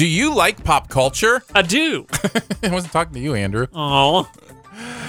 Do you like pop culture? I do. I wasn't talking to you, Andrew. Oh,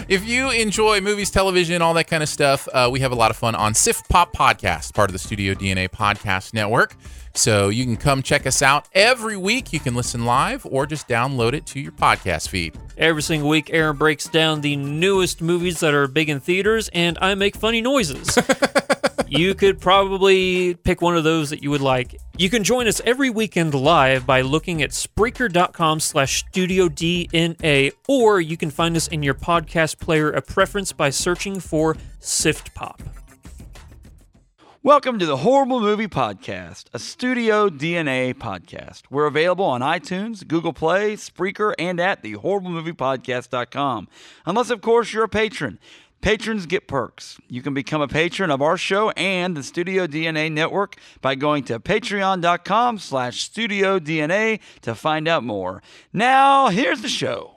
If you enjoy movies, television, all that kind of stuff, uh, we have a lot of fun on Sift Pop Podcast, part of the Studio DNA Podcast Network. So you can come check us out every week. You can listen live or just download it to your podcast feed. every single week, Aaron breaks down the newest movies that are big in theaters, and I make funny noises. you could probably pick one of those that you would like. You can join us every weekend live by looking at Spreaker.com slash Studio DNA, or you can find us in your podcast player of preference by searching for Sift Pop. Welcome to the Horrible Movie Podcast, a Studio DNA podcast. We're available on iTunes, Google Play, Spreaker, and at thehorriblemoviepodcast.com. Unless, of course, you're a patron. Patrons get perks. You can become a patron of our show and the Studio DNA network by going to patreon.com slash studio DNA to find out more. Now, here's the show.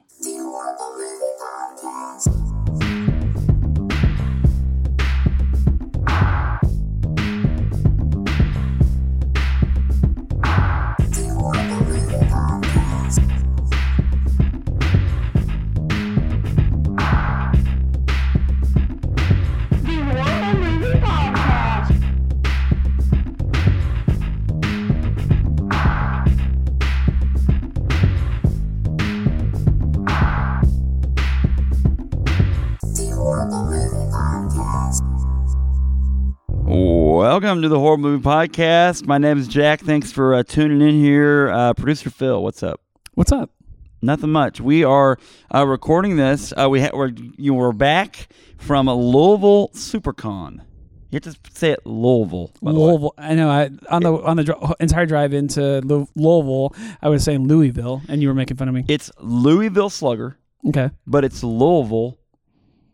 Welcome to the Horror Movie Podcast. My name is Jack. Thanks for uh, tuning in here. Uh, Producer Phil, what's up? What's up? Nothing much. We are uh, recording this. Uh, we ha- we're you were back from a Louisville SuperCon. You have to say it Louisville. by the way. Louisville. I know. I on the on the dri- entire drive into Lou- Louisville, I was saying Louisville, and you were making fun of me. It's Louisville Slugger, Okay. but it's Louisville,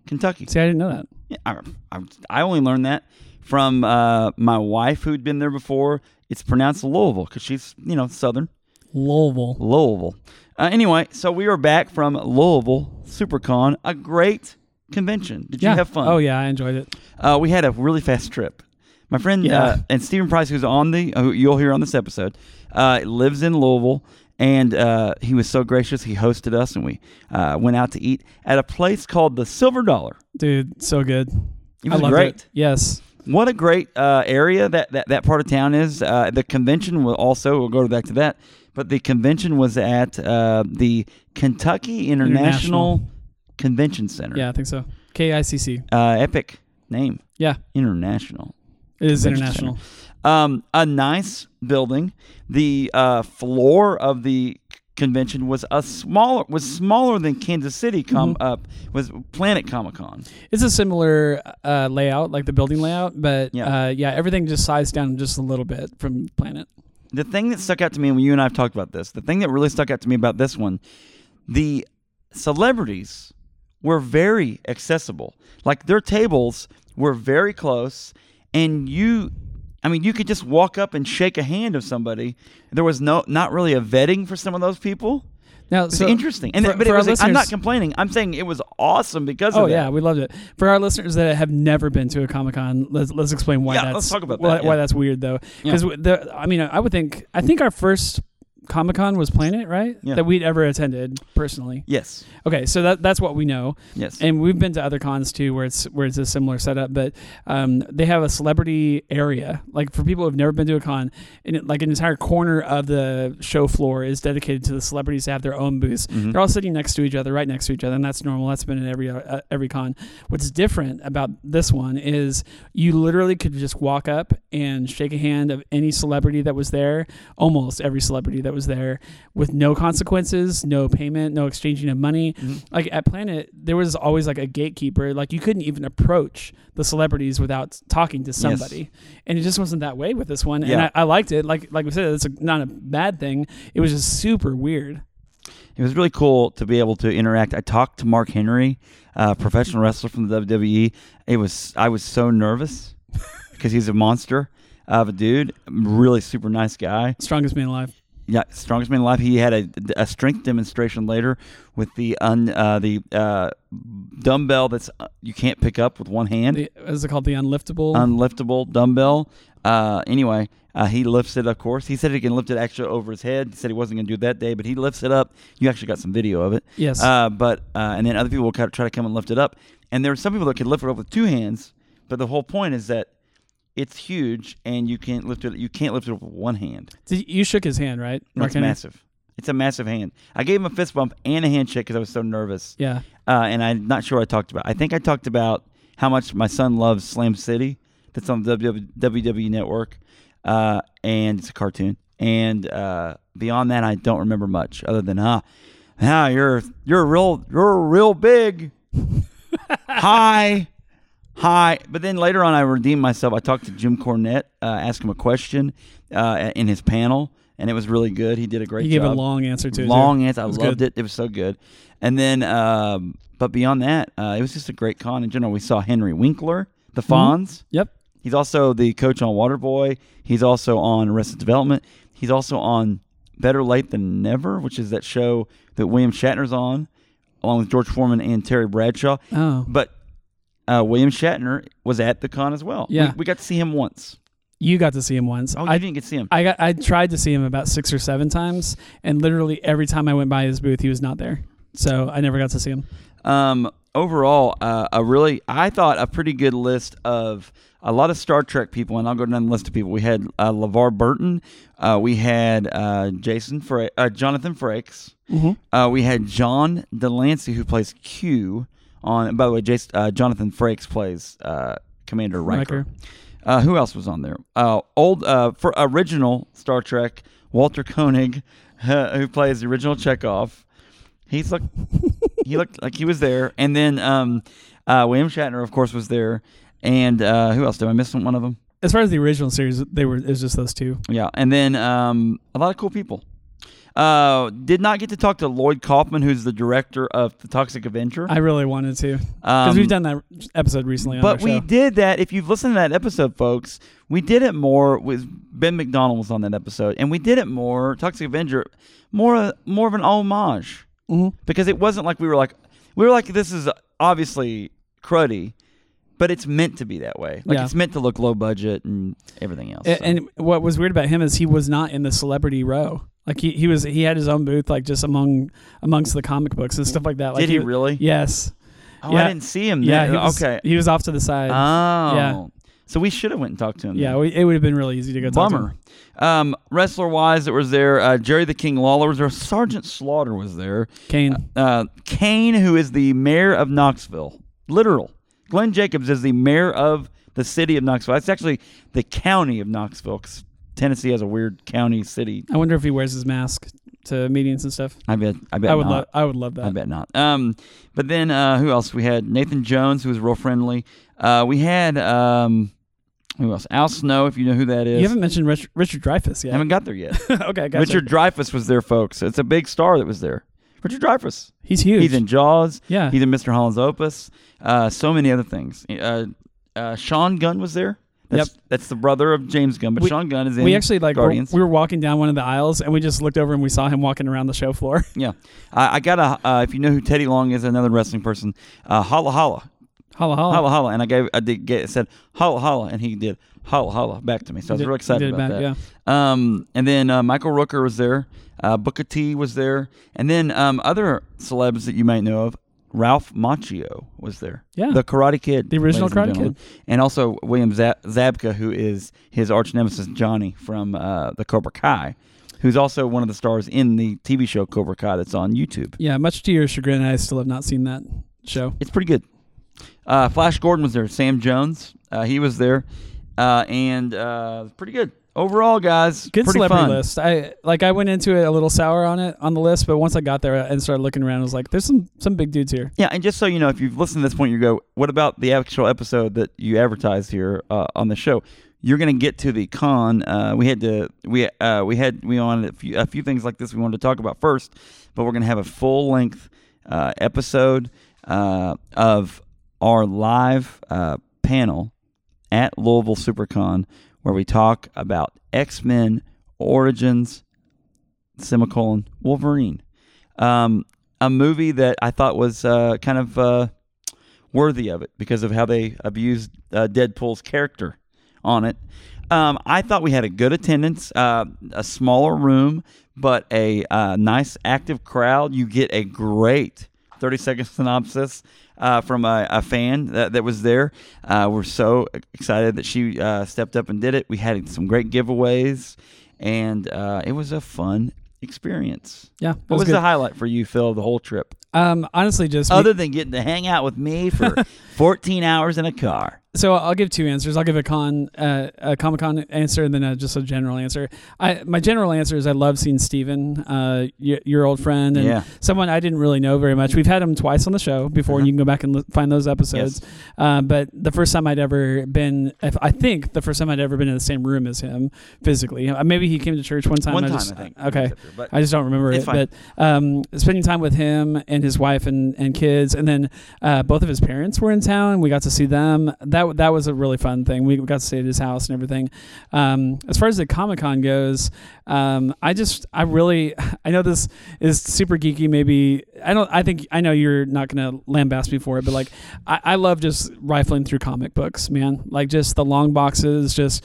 Kentucky. See, I didn't know that. Yeah, I, I, I only learned that from uh, my wife who'd been there before. It's pronounced Louisville because she's you know Southern. Louisville. Louisville. Uh, anyway, so we are back from Louisville SuperCon, a great convention. Did yeah. you have fun? Oh yeah, I enjoyed it. Uh, we had a really fast trip. My friend Yeah. uh, and Stephen Price, who's on the, who you'll hear on this episode, uh, lives in Louisville, and uh, he was so gracious. He hosted us, and we uh, went out to eat at a place called the Silver Dollar. Dude, so good. It I was loved great. It. Yes. What a great uh, area that, that that part of town is. Uh, the convention will also we'll go back to that, but the convention was at uh, the Kentucky International, International. Convention Center. Yeah, I think so. KICC. uh, epic name, Yeah, International. it is international. Um, a nice building. The uh, floor of the convention was a smaller was smaller than Kansas City com Mm-hmm. up was Planet Comic Con. It's a similar uh, layout, like the building layout, but Yeah. uh, yeah, everything just sized down just a little bit from Planet. The thing that stuck out to me when you and I have talked about this, the thing that really stuck out to me about this one, the celebrities were very accessible. Like their tables were very close, and you, I mean, you could just walk up and shake a hand of somebody. There was no, not really a vetting for some of those people. Now, It's so interesting, and for- but it was. like- I'm not complaining. I'm saying it was awesome because Oh yeah, we loved it. For our listeners that have never been to a Comic Con, let's let's explain why Yeah, that's let's talk about why, that, why yeah. that's weird though. Because the I mean I would think I think our first Comic Con was Planet, right? Yeah. That we'd ever attended personally. Yes. Okay, so that that's what we know. Yes. And we've been to other cons too, where it's where it's a similar setup, but um, they have a celebrity area. Like for people who've never been to a con, and it, like an entire corner of the show floor is dedicated to the celebrities to have their own booths. Mm-hmm. They're all sitting next to each other, right next to each other, and that's normal. That's been in every uh, every con. What's different about this one is you literally could just walk up and shake a hand of any celebrity that was there, almost every celebrity that was there, with no consequences, no payment, no exchanging of money. Mm-hmm. Like at Planet, there was always like a gatekeeper. Like you couldn't even approach the celebrities without talking to somebody, and it just wasn't that way with this one. And I, I liked it. Like like we said, it's a, not a bad thing. It was just super weird. It was really cool to be able to interact. I talked to Mark Henry, a professional wrestler from the WWE. It was I was so nervous because he's a monster of a dude, really super nice guy. Strongest man alive. Yeah, strongest man alive. He had a, a strength demonstration later with the un uh, the uh, dumbbell that's uh, you can't pick up with one hand, The, is it called the unliftable? unliftable dumbbell. Uh, anyway, uh, he lifts it. Of course, he said he can lift it actually over his head. He said he wasn't going to do it that day, but he lifts it up. You actually got some video of it. yes. Uh, but uh, and then other people will try to come and lift it up. And there are some people that can lift it up with two hands. But the whole point is that it's huge, and you can't lift it. You can't lift it with one hand. Did- you shook his hand, right? No, it's massive. It's a massive hand. I gave him a fist bump and a handshake because I was so nervous. Yeah. Uh, and I'm not sure what I talked about. I think I talked about how much my son loves Slam City. That's on the WWE Network, uh, and it's a cartoon. And uh, beyond that, I don't remember much other than, huh, ah, you're you're real you're real big. Hi. Hi. But then later on, I redeemed myself. I talked to Jim Cornette, uh, asked him a question uh, in his panel, and it was really good. He did a great job. He gave job. a long answer to it. long answer. I loved good. it. It was so good. And then, um, but beyond that, uh, it was just a great con in general. We saw Henry Winkler, the Mm-hmm. Fonz. Yep. He's also the coach on Waterboy. He's also on Arrested Development. He's also on Better Late Than Never, which is that show that William Shatner's on, along with George Foreman and Terry Bradshaw. Oh. But uh, William Shatner was at the con as well. Yeah. we, we got to see him once. You got to see him once. Oh, I didn't get to see him. I got I tried to see him about six or seven times, and literally every time I went by his booth, he was not there. So I never got to see him. Um, overall, uh, a really, I thought a pretty good list of a lot of Star Trek people, and I'll go down the list of people. We had uh, LeVar Burton, uh, we had uh, Jason Fra- uh, Jonathan Frakes, Mhm. uh, we had John de Lancie who plays Q on. And by the way, Jason, uh, Jonathan Frakes plays uh, Commander Riker. Riker. Uh, who else was on there? Uh, old uh, for original Star Trek, Walter Koenig, uh, who plays the original Chekov. He's looked he looked like he was there, and then um, uh, William Shatner, of course, was there, and uh, who else? Did I miss one of them? As far as the original series, they were it was just those two. Yeah, and then um, a lot of cool people. Uh, did not get to talk to Lloyd Kaufman, who's the director of The Toxic Avenger. I really wanted to because Um, we've done that episode recently on But we did that. If you've listened to that episode, folks, we did it more with Ben McDonald was on that episode, and we did it more Toxic Avenger, more more of an homage Mhm. because it wasn't like we were like we were like this is obviously cruddy, but it's meant to be that way. Like Yeah. it's meant to look low budget and everything else. A- so. And what was weird about him is he was not in the celebrity row. Like he, he was he had his own booth like just among amongst the comic books and stuff like that. Like did he wa- really? Yes. Oh, yeah. I didn't see him. Yeah. He was, okay. He was off to the side. Oh. Yeah. So we should have went and talked to him. yeah. We, it would have been really easy to go talk to Bummer. Um, wrestler wise, that was there. Uh, Jerry the King Lawler was there. Sergeant Slaughter was there. Kane. Uh, Kane, who is the mayor of Knoxville, literal. Glenn Jacobs is the mayor of the city of Knoxville. It's actually the county of Knoxville. Tennessee has a weird county city. I wonder if he wears his mask to meetings and stuff. I bet. I bet I would not. love. I would love that. I bet not. Um, but then uh, who else? We had Nathan Jones, who was real friendly. Uh, we had um, who else? Al Snow, if you know who that is. You haven't mentioned Rich, Richard Dreyfuss I yet. haven't got there yet. okay, gotcha. Richard Dreyfuss was there, folks. It's a big star that was there. Richard Dreyfuss. he's huge. He's in Jaws. yeah. He's in Mr. Holland's Opus. Uh, so many other things. Uh, uh, Sean Gunn was there. That's, That's the brother of James Gunn, but We- Sean Gunn is in. we actually like were, Guardians. we were walking down one of the aisles and we just looked over and we saw him walking around the show floor. yeah. I, I got a. Uh, if you know who Teddy Long is, another wrestling person. Uh, holla holla, holla holla. holla holla, and I gave. I did get said holla holla, and he did holla holla back to me. So I was Did- real excited did it about back, that. Yeah. Um, and then uh, Michael Rooker was there. Uh, Booker T was there, and then um, other celebs that you might know of. Ralph Macchio was there. Yeah. the Karate Kid, The original Karate gentlemen. and also William Zab- Zabka, who is his arch nemesis Johnny from uh, the Cobra Kai, who's also one of the stars in the TV show Cobra Kai that's on YouTube. Yeah, much to your chagrin, I still have not seen that show. It's pretty good. Uh, Flash Gordon was there. Sam Jones, uh, he was there, uh, and uh, pretty good overall, guys. Good pretty celebrity fun. list. I like. I went into it a little sour on it on the list, but once I got there and started looking around, I was like, "There's some some big dudes here." Yeah, and just so you know, if you've listened to this point, you go, "What about the actual episode that you advertised here uh, on the show?" You're going to get to the con. Uh, we had to we uh, we had we wanted a few, a few things like this we wanted to talk about first, but we're going to have a full length uh, episode uh, of our live uh, panel at Louisville SuperCon where we talk about X Men Origins semicolon Wolverine. Um, a movie that I thought was uh, kind of uh, worthy of it because of how they abused uh, Deadpool's character on it. Um, I thought we had a good attendance, uh, a smaller room, but a uh, nice active crowd. You get a great 30 second synopsis uh, from a, a fan that, that was there. Uh, we're so excited that she uh, stepped up and did it. We had some great giveaways, and uh, it was a fun experience. Yeah, What was, good. the highlight for you, Phil, the whole trip? um, honestly, just Other than getting to hang out with me for 14 hours in a car. So I'll give two answers. I'll give a con, uh, a Comic Con answer, and then a, just a general answer. I my general answer is I love seeing Steven, uh, your, your old friend, and Yeah. someone I didn't really know very much. We've had him twice on the show before, and you can go back and li- find those episodes. Uh, but the first time I'd ever been, if, I think the first time I'd ever been in the same room as him physically. Uh, maybe he came to church one time. One I time, just, I think. Okay. But I just don't remember it. fine. But um, spending time with him and his wife and, and kids, and then uh, both of his parents were in town. We got to see them. That that that was a really fun thing. We got to stay at his house and everything. Um, as far as the Comic Con goes, um, I just I really I know this is super geeky. Maybe I don't. I think I know you're not gonna lambast me for it, but like I, I love just rifling through comic books, man. Like just the long boxes. Just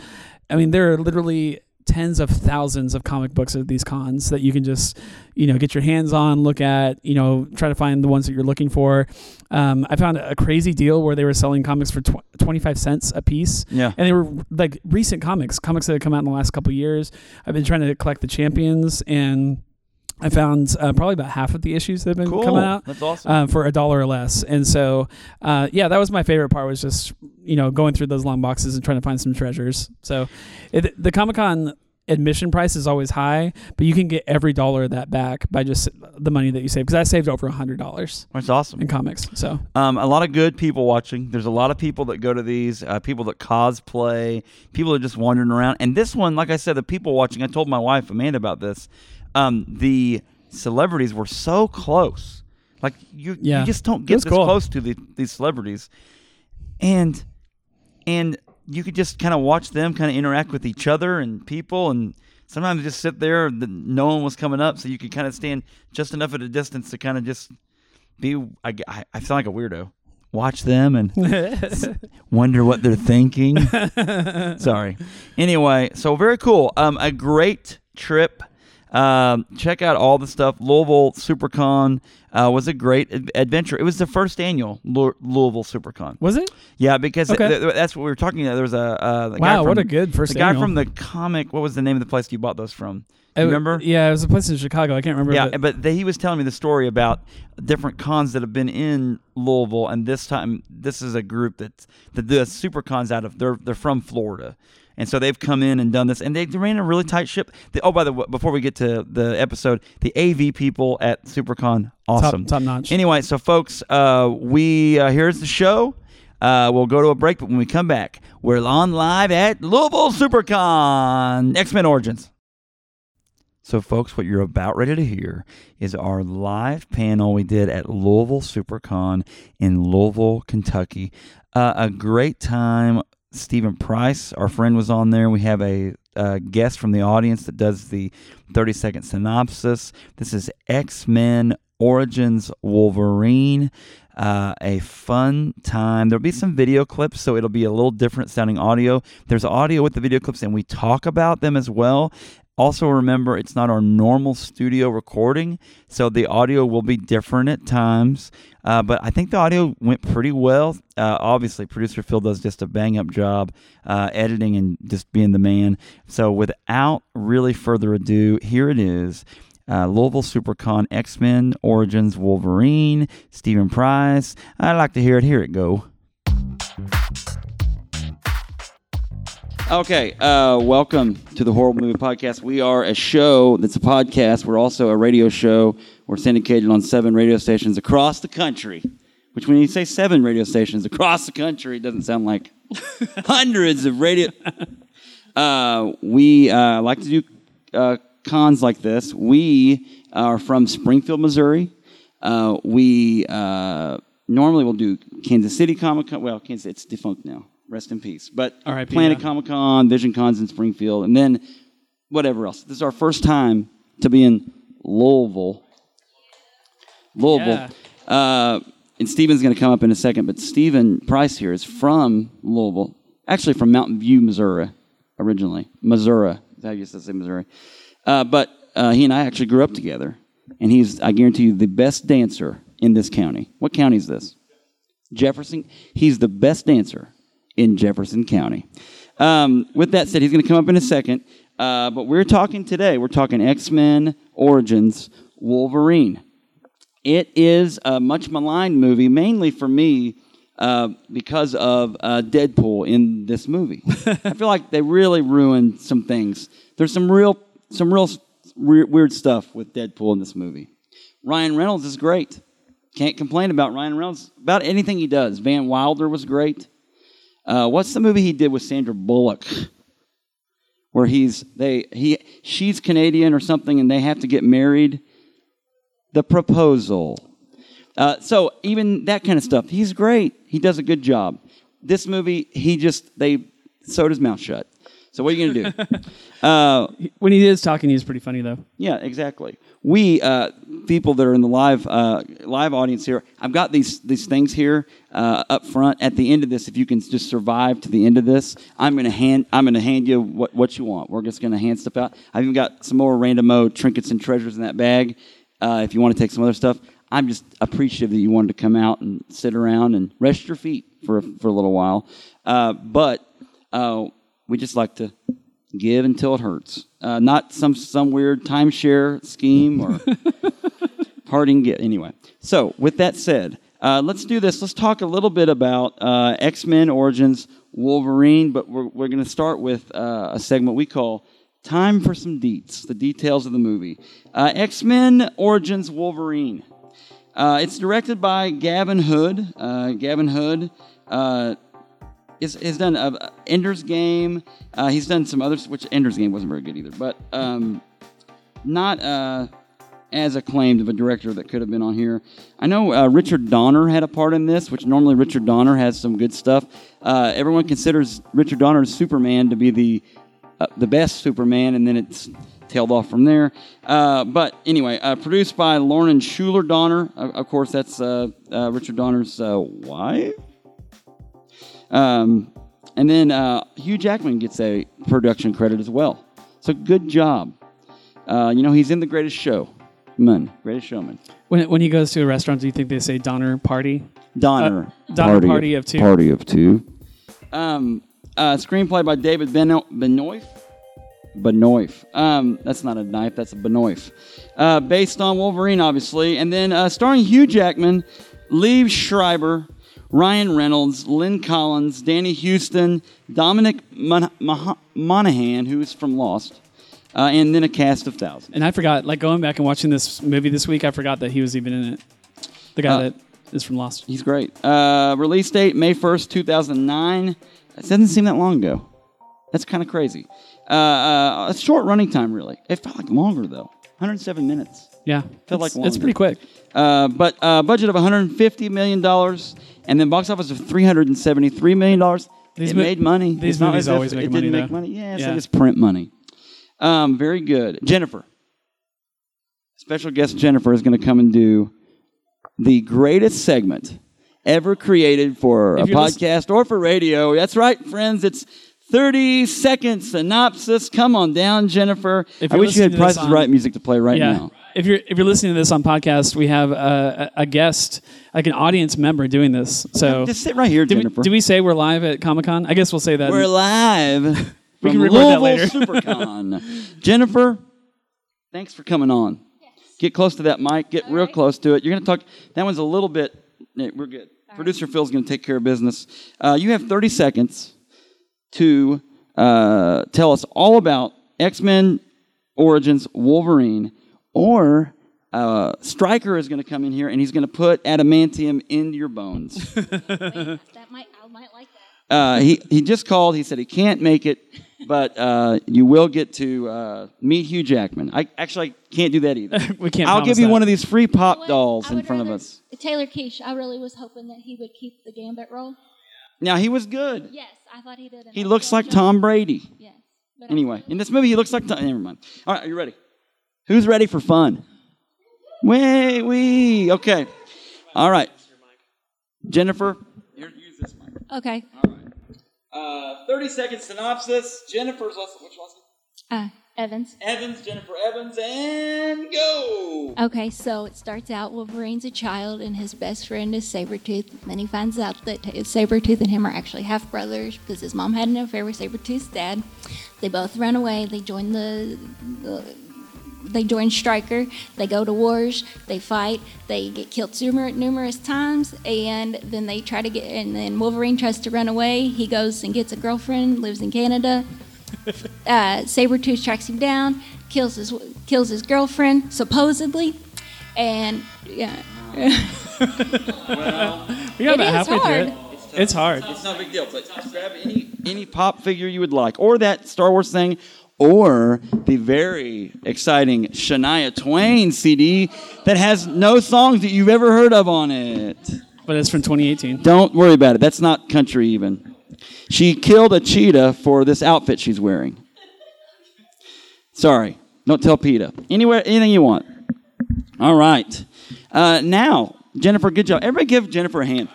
I mean, there are literally tens of thousands of comic books at these cons that you can just you know get your hands on look at you know try to find the ones that you're looking for. Um, i found a crazy deal where they were selling comics for tw- 25 cents a piece. Yeah. and they were like recent comics comics that have come out in the last couple of years. I've been trying to collect the champions and i found uh, probably about half of the issues that have been Cool. coming out That's awesome. uh, for a dollar or less. And so, uh, yeah, that was my favorite part was just you know going through those long boxes and trying to find some treasures. So, it, the Comic Con admission price is always high, but you can get every dollar of that back by just the money that you save. Because I saved over a hundred dollars That's awesome. in comics. So Um, a lot of good people watching. There's a lot of people that go to these, uh, people that cosplay, people that are just wandering around. And this one, like I said, the people watching, I told my wife, Amanda, about this. Um, the celebrities were so close. Like, you, Yeah. you just don't get this cool. close to the, these celebrities. And, and you could just kind of watch them kind of interact with each other and people and sometimes just sit there no one was coming up so you could kind of stand just enough at a distance to kind of just be I, I, I sound like a weirdo watch them and wonder what they're thinking sorry anyway so very cool um a great trip um check out all the stuff louisville supercon uh, was a great ad- adventure it was the first annual Lou- louisville supercon was it? yeah because Okay. th- th- that's what we were talking about there was a uh, Wow, from, what a good first. the guy annual. from the comic what was the name of the place you bought those from Uh, remember Yeah, it was a place in Chicago. I can't remember. yeah, but- but the, he was telling me the story about different cons that have been in Louisville, and this time this is a group that's that the super cons out of they're they're from Florida, and so they've come in and done this, and they, they ran a really tight ship. The, oh, by the way, before we get to the episode, the AV people at SuperCon, awesome, top, top notch. Anyway, so folks, uh, we uh, here's the show. Uh, we'll go to a break, but when we come back, we're on live at Louisville SuperCon X Men Origins. So, folks, what you're about ready to hear is our live panel we did at Louisville SuperCon in Louisville, Kentucky. Uh, a great time. Stephen Price, our friend, was on there. We have a uh, guest from the audience that does the 30 second synopsis. This is X Men Origins Wolverine. Uh, a fun time. There'll be some video clips, so it'll be a little different sounding audio. There's audio with the video clips, and we talk about them as well. Also, remember it's not our normal studio recording, so the audio will be different at times. Uh, but I think the audio went pretty well. Uh, obviously, producer Phil does just a bang up job uh, editing and just being the man. So, without really further ado, here it is. Uh, Louisville SuperCon X Men Origins Wolverine, Stephen Price. I'd like to hear it. Here it go. Okay, uh, welcome to the Horrible Movie Podcast. We are a show that's a podcast. We're also a radio show. We're syndicated on seven radio stations across the country. Which, when you say seven radio stations across the country, it doesn't sound like hundreds of radio. Uh, we uh, like to do uh, cons like this. We are from Springfield, Missouri. Uh, we uh, normally will do Kansas City Comic Con. Well, Kansas it's defunct now. Rest in peace. But R.I.P., Planet yeah. Comic Con, Vision Cons in Springfield, and then whatever else. This is our first time to be in Louisville. Louisville. Uh, and Steven's going to come up in a second, but Steven Price here is from Louisville, actually from Mountain View, Missouri, originally. Missouri. Is how you used to say Missouri. Uh, but uh, he and I actually grew up together, and he's, I guarantee you, the best dancer in this county. What county is this? Jefferson. He's the best dancer in Jefferson County. Um, with that said, he's going to come up in a second. Uh, but we're talking today, we're talking X Men Origins Wolverine. It is a much maligned movie, mainly for me uh, because of uh, Deadpool in this movie. I feel like they really ruined some things. There's some real, some real weird stuff with Deadpool in this movie. Ryan Reynolds is great. Can't complain about Ryan Reynolds about anything he does. Van Wilder was great. Uh, what's the movie he did with Sandra Bullock? Where he's they he she's Canadian or something, and they have to get married. The proposal. Uh, so even that kind of stuff, he's great. He does a good job. This movie, he just they sewed his mouth shut. So what are you gonna do? uh, When he is talking, he's pretty funny though. yeah, exactly. We uh, people that are in the live uh, live audience here, I've got these these things here uh, up front. At the end of this, if you can just survive to the end of this, I'm gonna hand I'm gonna hand you what, what you want. We're just gonna hand stuff out. I've even got some more random mode trinkets and treasures in that bag. Uh, if you want to take some other stuff, I'm just appreciative that you wanted to come out and sit around and rest your feet for for a little while. Uh, but uh, we just like to give until it hurts. Uh, not some some weird timeshare scheme or parting get anyway. So with that said, uh, let's do this. Let's talk a little bit about uh, X Men Origins Wolverine, but we're we're going to start with uh, a segment we call "Time for Some Deets," the details of the movie. Uh, X Men Origins Wolverine. Uh, it's directed by Gavin Hood. Uh, Gavin Hood uh, is, has done uh, Ender's Game. Uh, he's done some others, which Ender's Game wasn't very good either, but um, not uh, as acclaimed of a director that could have been on here. I know uh, Richard Donner had a part in this, which normally Richard Donner has some good stuff. Uh, everyone considers Richard Donner's Superman to be the the best Superman, and then it's tailed off from there. But anyway, produced by Lauren Shuler Donner. Of course, that's Richard Donner's wife. Um, and then uh, Hugh Jackman gets a production credit as well. So good job. Uh, you know, he's in The Greatest Show. Man, Greatest Showman. When when he goes to a restaurant, do you think they say Donner party? Donner. Uh, Donner Party of Two. Party of Two. Um, uh, screenplay by David Beno- Benoit. Benoit. Um, that's not a knife, that's a Benoit. Uh, based on Wolverine, obviously. And then uh, starring Hugh Jackman, Liev Schreiber, Ryan Reynolds, Lynn Collins, Danny Huston, Dominic Mon- Mon- Monaghan, who is from Lost, uh, and then a cast of thousands. And I forgot, like going back and watching this movie this week, I forgot that he was even in it. The guy Uh, that is from Lost. He's great. Uh, release date May 1st, 2009. It doesn't seem that long ago. That's kind of crazy. Uh, uh, a short running time, really. It felt like longer, though. 107 minutes. Yeah, Felt like it's, it's pretty quick. Uh, but uh, budget of 150 million dollars, and then box office of 373 million dollars. These it mo- made money. these It's movies always make it money, didn't make money. Yeah, it's Yeah. like it's print money. Um, very good, Jennifer. Special guest Jennifer is going to come and do the greatest segment ever created for a If lis- podcast or for radio. That's right, friends. It's 30 second synopsis. Come on down, Jennifer. If I you're wish you had listening Price is Right music to play right yeah. now. If you're if you're listening to this on podcast, we have a, a, a guest, like an audience member, doing this. So Just sit right here, did we, Jennifer. did we say we're live at Comic Con? I guess we'll say that. We're live We can record that later. SuperCon. Jennifer, thanks for coming on. Get close to that mic. Get real close to it. You're going to talk. That one's a little bit. We're good. Producer Phil's going to take care of business. Uh, you have 30 seconds to uh, tell us all about X Men Origins Wolverine, or uh, Stryker is going to come in here and he's going to put adamantium into your bones. that might I might like that. Uh, he he just called. He said he can't make it, but uh, you will get to uh, meet Hugh Jackman. I actually I can't do that either. we can't. I'll give you that. one of these free pop Well, dolls in front of us. Taylor Kitsch. I really was hoping that he would keep the Gambit role. Now he was good. Yes, I thought he did. He looks like. Tom Brady. Yes. But Anyway, in this movie, he looks like Tom. Never mind. All right, are you ready? Who's ready for fun? Wait, we okay. All right, Jennifer. Here, use this mic. Okay. All right. Uh, Thirty second synopsis. Jennifer's lesson. Which lesson? Uh, Evans. Evans, Jennifer Evans, and go. Okay, so it starts out Wolverine's a child and his best friend is Sabretooth. Then he finds out that Sabretooth and him are actually half brothers because his mom had an affair with Sabretooth's dad. They both run away. They join the, the they join Stryker. They go to wars. They fight. They get killed numer- numerous times, and then they try to get. And then Wolverine tries to run away. He goes and gets a girlfriend. Lives in Canada. uh, Sabretooth tracks him down, kills his kills his girlfriend supposedly, and yeah, well, We got It about halfway hard. through it. It's hard. It's not a big deal, but grab any any pop figure you would like, or that Star Wars thing, or the very exciting Shania Twain CD that has no songs that you've ever heard of on it. But it's from 2018. Don't worry about it. That's not country even. She killed a cheetah for this outfit she's wearing. Sorry, don't tell PETA. Anywhere, anything you want. All right. Uh, now, Jennifer, good job. Everybody give Jennifer a hand.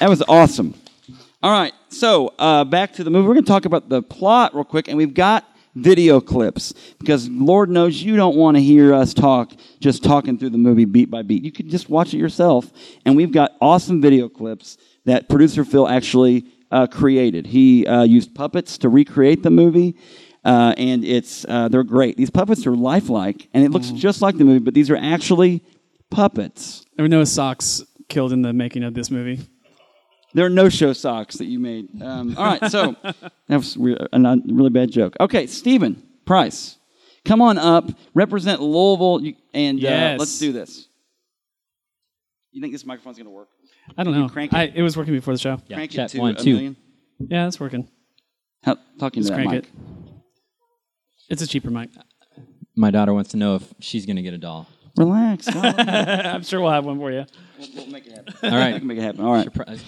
That was awesome. All right, so uh, back to the movie. We're going to talk about the plot real quick, and we've got video clips because Lord knows you don't want to hear us talk just talking through the movie beat by beat. You could just watch it yourself, and we've got awesome video clips that producer Phil actually uh, created. He uh, used puppets to recreate the movie. Uh, and it's uh, they're great. These puppets are lifelike, and it looks just like the movie, but these are actually puppets. There were no socks killed in the making of this movie. There are no-show socks that you made. Um, all right, so that was a not- really bad joke. Okay, Stephen Price, come on up, represent Louisville, and uh, Yes. let's do this. You think this microphone's going to work? I don't know. crank it? I, it was working before the show. Yeah, Crank check it to one, a two. million. Yeah, it's working. How, talking Just to that crank mic. it. It's a cheaper mic. My daughter wants to know if she's going to get a doll. Relax. God, I'm sure we'll have one for you. we'll, we'll make it happen. All We right. can make it happen. All right. Surpri-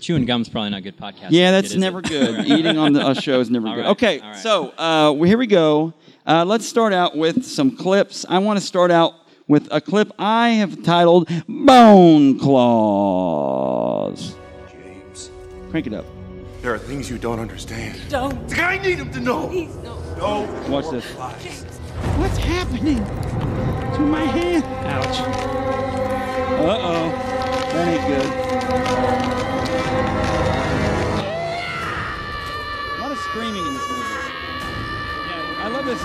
Chewing gum's probably not good podcast. Yeah, that's it? never good. Eating on the a show is never All good. right, Okay, all right. so uh, well, here we go. Uh, let's start out with some clips. I want to start out with a clip I have titled "Bone Claws." James, Crank it up. there are things you don't understand. Don't. I need him to know. Please, no. No. Watch this. Lies. What's happening to my hand? Ouch. Uh oh, that ain't good. A lot of screaming in this movie. Yeah, I love this.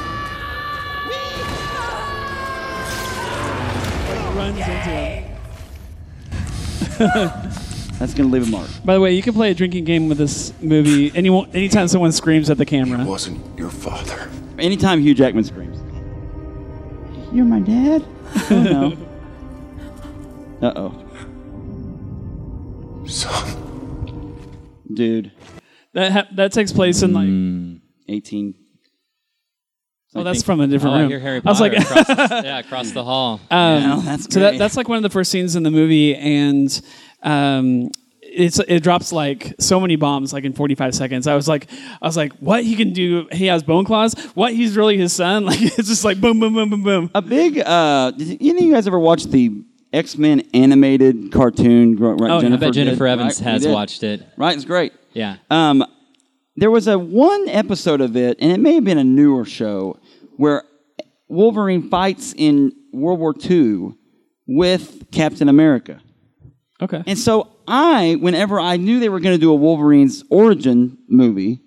Runs into him. That's gonna leave a mark. By the way, you can play a drinking game with this movie any, anytime someone screams at the camera. Wasn't your father. Anytime Hugh Jackman screams, "You're my dad." Oh no. Uh oh. Son. Dude, That ha- that takes place in like. 18. Oh, that's from a different Oh, I room. hear Harry I was like, across the, yeah, across the hall. Um, Yeah, that's so that, that's like one of the first scenes in the movie, and um, it's it drops like so many bombs like in 45 seconds. I was like, I was like, what he can do? He has bone claws. What he's really his son? Like it's just like boom, boom, boom, boom, boom. A big, uh, did any of you guys ever watch the X Men animated cartoon? Right, Oh, yeah. I I bet did, Jennifer Evans right? Has watched it. Right, it's great. Yeah. Um, there was a one episode of it, and it may have been a newer show, where Wolverine fights in World War II with Captain America. Okay. And so I, whenever I knew they were going to do a Wolverine's origin movie,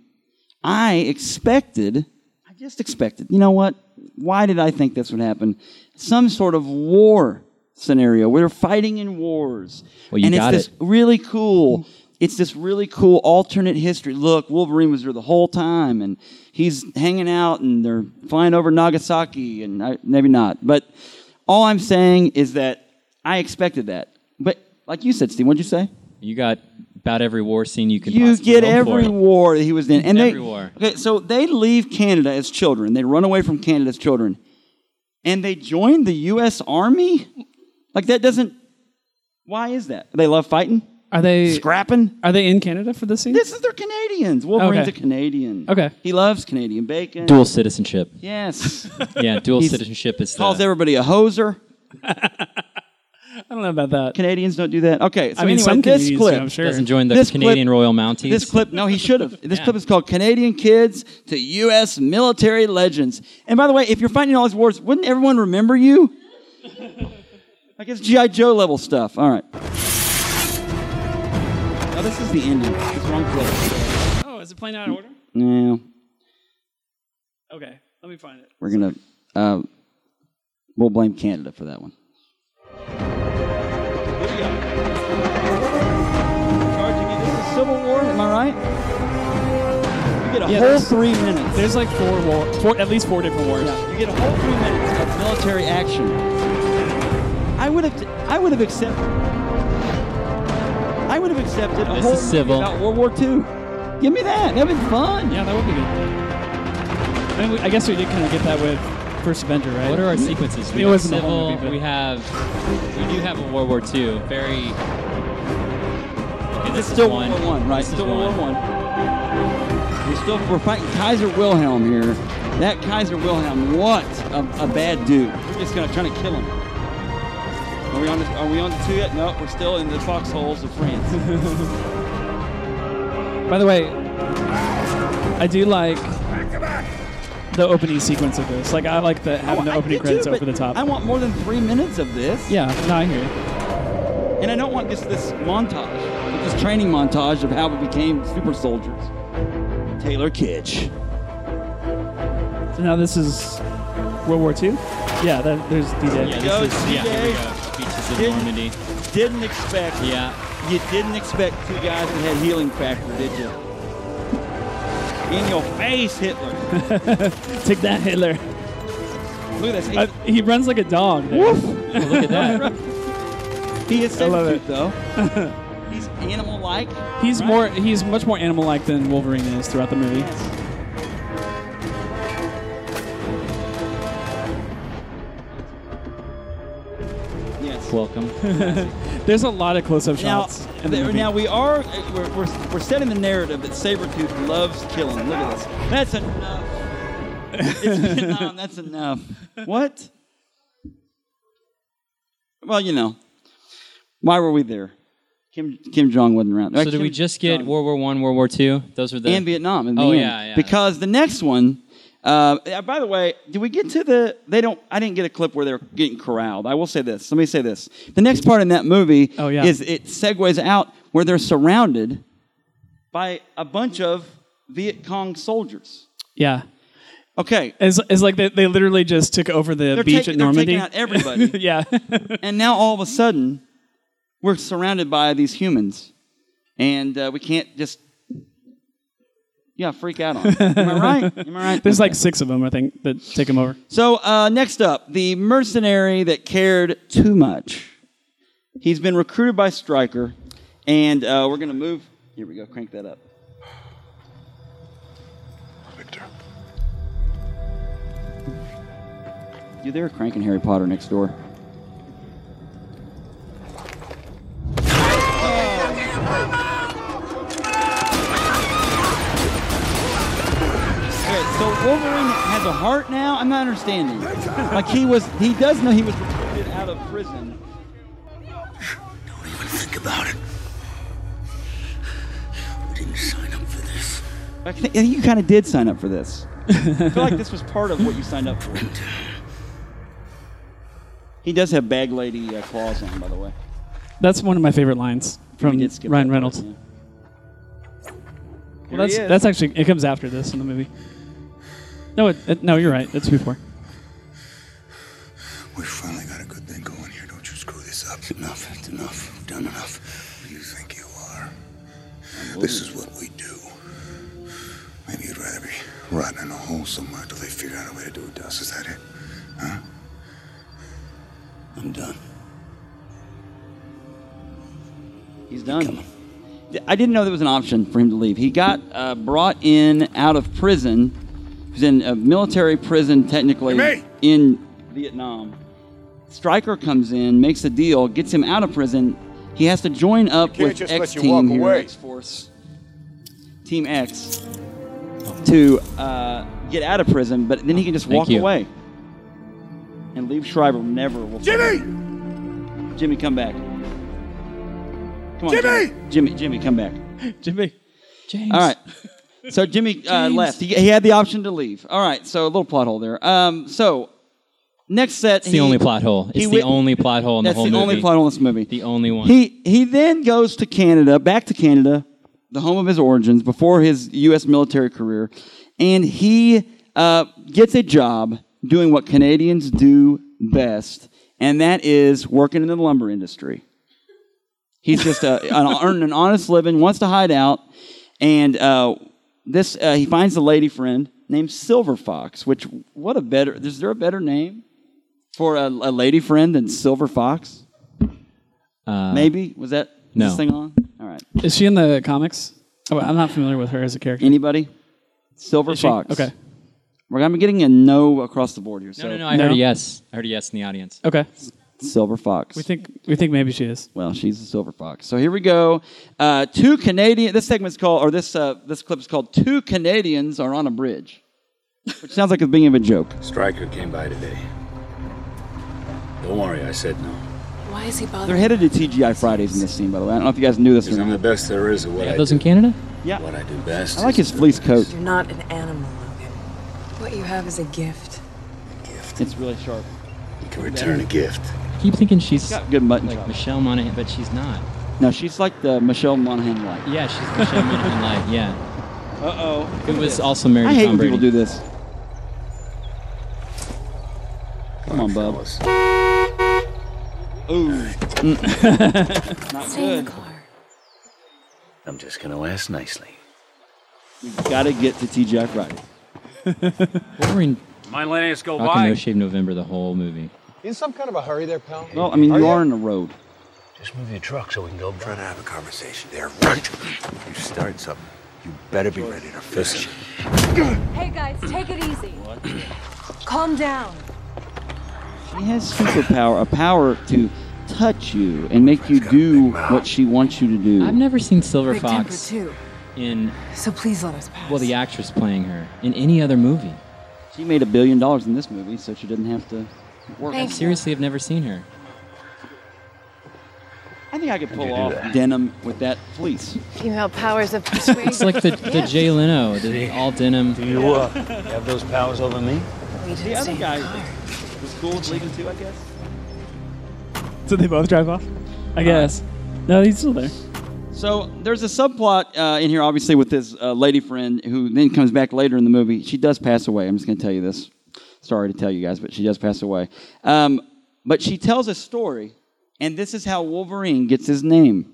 I expected, I just expected, you know what? Why did I think this would happen? Some sort of war scenario. We're fighting in wars. Well, you and got it's it. really cool. It's this really cool alternate history. Look, Wolverine was there the whole time, and he's hanging out, and they're flying over Nagasaki, and I, maybe not. But all I'm saying is that I expected that. But like you said, Steve, what'd you say? You got about every war scene you could You get every for. war that he was in, and they Every war. okay. So they leave Canada as children. They run away from Canada as children, and they join the U.S. Army. Like that doesn't. Why is that? They love fighting. Are they scrapping. Are they in Canada for this season? This is their Canadians. Wolverine's Okay. a Canadian. Okay. He loves Canadian bacon. Dual citizenship. Yes. Yeah, dual He's- citizenship is Calls the, everybody a hoser. I don't know about that. Canadians don't do that. Okay. So I mean, anyway, some this Canadians do, clip. I'm sure. doesn't join the This clip- Canadian Royal Mounties. This clip, no, he should have. This Yeah. clip is called Canadian Kids to U.S. Military Legends. And by the way, if you're fighting all these wars, wouldn't everyone remember you? Like it's G.I. Joe level stuff. All right. Now, this is the ending. It's wrong clip. Oh, is it playing out of order? No, Okay, let me find it. we're to, uh, we'll blame Canada for that one. Here we go. Charging in. This is Civil War, am I right? You get a Yeah, whole three minutes. There's like four war, four, at least four different wars. You get a whole three minutes of military action. I would have, I would have accepted. I would have accepted a This whole is movie civil. about World War II. Give me that. That'd be fun. Yeah, that would be good. I, mean, we, I guess we did kind of get that with First Avenger, right? What are our sequences? We It have wasn't the whole civil. movie, but- we have. We do have a World War II. Very. Okay, this It's is still one. World War One, right? This is Still World one. War One. We're still we're fighting Kaiser Wilhelm here. That Kaiser Wilhelm, what a, a bad dude. We're just gonna try to kill him. Are we on? The, are we on the two yet? No, we're still in the foxholes of France. By the way, I do like the opening sequence of this. Like, I like the having the Oh, I opening credits too, over the top. I want more than three minutes of this. yeah, no, I hear you. And I don't want just this montage, this training montage of how we became super soldiers. Taylor Kitsch. So now this is World War II? Yeah, that, there's D-Day. Yeah, Go, this is, yeah, here we D-Day. go. In Didn't- Normandy. Didn't expect. Yeah. You didn't expect two guys that had healing factor, did you? In your face, Hitler. Take that, Hitler. Look at this. I, he runs like a dog. Oh, look at that. he is I love saber it. though. He's animal-like. He's right? more. He's much more animal-like than Wolverine is throughout the movie. Yes. Welcome. There's a lot of close-up shots. in the there- now we are we're, we're, we're setting the narrative that Sabretooth loves killing. Look at this. That's enough. it's Vietnam. That's enough. What? Well, you know, why were we there? Kim Kim Jong wasn't around. Uh, So did Kim we just get Jong- World War One, World War Two? Those were the. and Vietnam in the Oh, end. yeah, yeah. Because the next one. Uh, by the way, did we get to the? They don't. I didn't get a clip where they're getting corralled. I will say this. Let me say this. The next part in that movie Oh, yeah. is it segues out where they're surrounded by a bunch of Viet Cong soldiers. yeah, Okay, it's, it's like they, they literally just took over the they're, beach taking- at they're Normandy. taking out everybody, yeah, and now all of a sudden, we're surrounded by these humans, and uh, we can't just. Yeah, freak out on. them. Am I right? Am I right? there's Okay. like six of them, I think, that take him over. So uh, next up, the mercenary that cared too much. He's been recruited by Stryker, and uh, we're gonna move. Here we go. Crank that up. Victor. You there, cranking Harry Potter next door? Okay, Wolverine has a heart now. I'm not understanding. Like he was, he does know he was recruited out of prison. Don't even think about it. We didn't sign up for this. I think you kind of did sign up for this. I feel like this was part of what you signed up for. He does have bag lady uh, claws on, by the way. That's one of my favorite lines from We did skip Ryan that part, Reynolds. yeah. Well, that's that's actually it comes after this in the movie. No, it, it, no, you're right. It's before. We finally got a good thing going here. Don't you screw this up. It's enough. It's enough. We've done enough. Who You think you are? This is what we do. Maybe you'd rather be rotting in a hole somewhere until they figure out a way to do it to us. Is that it? Huh? I'm done. He's done. I didn't know there was an option for him to leave. He got uh, brought in out of prison. He was in a military prison, technically, Hey, in Vietnam. Stryker comes in, makes a deal, gets him out of prison, he has to join up with X let you walk Team here. X Force, Team X, to uh, get out of prison. But then he can just Thank walk you. away, and leave Schreiber never will. Jimmy! Jimmy, come back. Come on, Jimmy! Jimmy, Jimmy, come back. Jimmy. James. All right. So Jimmy uh, left. He, he had the option to leave. All right. So a little plot hole there. Um, so next set. It's the only plot hole. It's he the wit- only plot hole in That's the whole movie. It's the movie. only plot hole in this movie. The only one. He he then goes to Canada, back to Canada, the home of his origins, before his U.S. military career, and he uh, gets a job doing what Canadians do best, and that is working in the lumber industry. He's just uh, an, earning an honest living, wants to hide out, and uh, this uh, he finds a lady friend named Silver Fox. Which what a better is there a better name for a, a lady friend than Silver Fox? Uh, Maybe was that no. this thing on? All right. Is she in the comics? Oh, I'm not familiar with her as a character. Anybody? Silver Is she? Fox. Okay. We're I'm getting a no across the board here. No, so no, no. I No? heard a yes. I heard a yes in the audience. Okay. Silver Fox. We think we think maybe she is. Well, she's a silver fox. So here we go. Uh, two Canadian. This segment's called, or this uh, this clip is called "Two Canadians Are on a Bridge," which sounds like it's being of a joke. Stryker came by today. Don't worry, I said no. Why is he bothering? They're headed to TGI Fridays in this scene, by the way. I don't know if you guys knew this or Because I'm the best there is at what Yeah, I those do. in Canada? Yeah, What I do best. I like is his fleece coat. You're not an animal, Logan. What you have is a gift. a gift. It's really sharp. You can return a gift. I keep thinking she's Got good mutton like chop. Michelle Monaghan, but she's not. No, she's like the Michelle Monaghan light. Yeah, she's Michelle Monaghan light. Yeah. Uh oh. Who was also married I to hate Tom when Brady. people do this. Come on, bub. Fellas. Ooh. Not Stay in good. the car. I'm just gonna ask nicely. We've got to get to TGI Friday. Wolverine Mind letting us go rocking No Shave November the whole movie. In some kind of a hurry there, pal? Well, I mean, you are in the road. Just move your truck so we can go I'm Trying to have a conversation there, right? You start something. You better be ready to finish Hey guys, take it easy. Calm down. She has superpower, a power to touch you and make you do what she wants you to do. I've never seen Silver Big Fox too. in So please let us pass. well, the actress playing her in any other movie. She made a billion dollars in this movie, so she didn't have to work. Thank I you. seriously have never seen her. I think I could pull off that? denim with that fleece. Female powers of persuasion. It's like the, the Jay Leno, the all denim. do you uh, have those powers over me? we The other stay in the guy car. was cool with leaving too, I guess. So they both drive off. I guess. No, he's still there. So there's a subplot uh, in here, obviously, with this uh, lady friend who then comes back later in the movie. She does pass away. I'm just going to tell you this. Sorry to tell you guys, but she does pass away. Um, but she tells a story, and this is how Wolverine gets his name.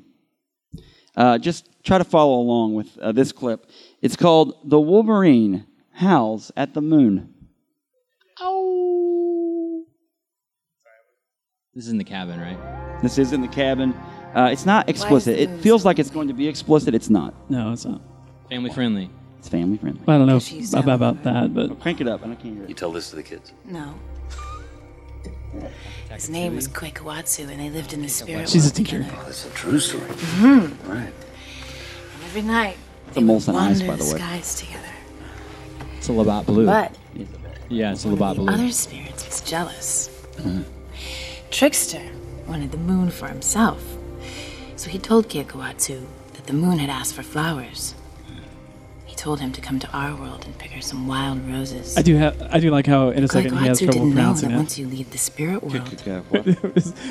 Uh, just try to follow along with uh, this clip. It's called "The Wolverine Howls at the Moon." Oh. This is in the cabin, right? This is in the cabin. Uh, it's not explicit. It feels like it's going to be explicit. It's not. No, it's not. Family friendly. It's family friendly. I don't know She's about, down. about that, but Crank it up, and I can't hear You it. tell this to the kids. No. His name was Kuekuatsu, and they lived in the spirit she's a world teacher. together. That's a true story. Mm-hmm. Right. And every night, It's a they would Molson Ice, wander by the the way. skies together. It's a Labatt Blue. But yeah, it's a one Labatt Blue. other spirits was jealous. Trickster wanted the moon for himself, so he told Kuekuatsu that the moon had asked for flowers. He told him to come to our world and pick her some wild roses. I do have. I do like how in a second he has Kuekuatsu trouble didn't know that it. once you leave the spirit world,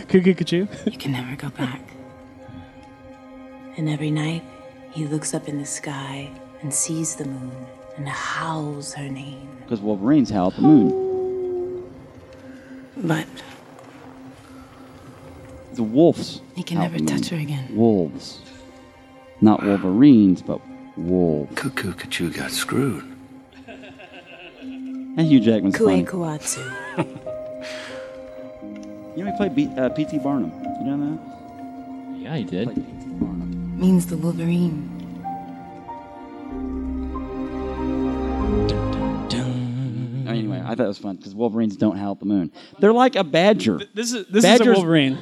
Cuckoo, cuckoo. you can never go back. And every night, he looks up in the sky and sees the moon and howls her name. Because Wolverine's howl at the moon. But The wolves. he can never at the moon. touch her again. Wolves. Not Wolverines, but wolves. Cuckoo Kachu got screwed. And Hugh Jackman's funny. Kuekuatsu. You know, he played B- uh, P.T. Barnum. You know that? Yeah, he did. Played P.T. Barnum. means the Wolverine. Anyway, I thought it was fun because Wolverines don't howl at the moon. They're like a badger. This is this is a Wolverine.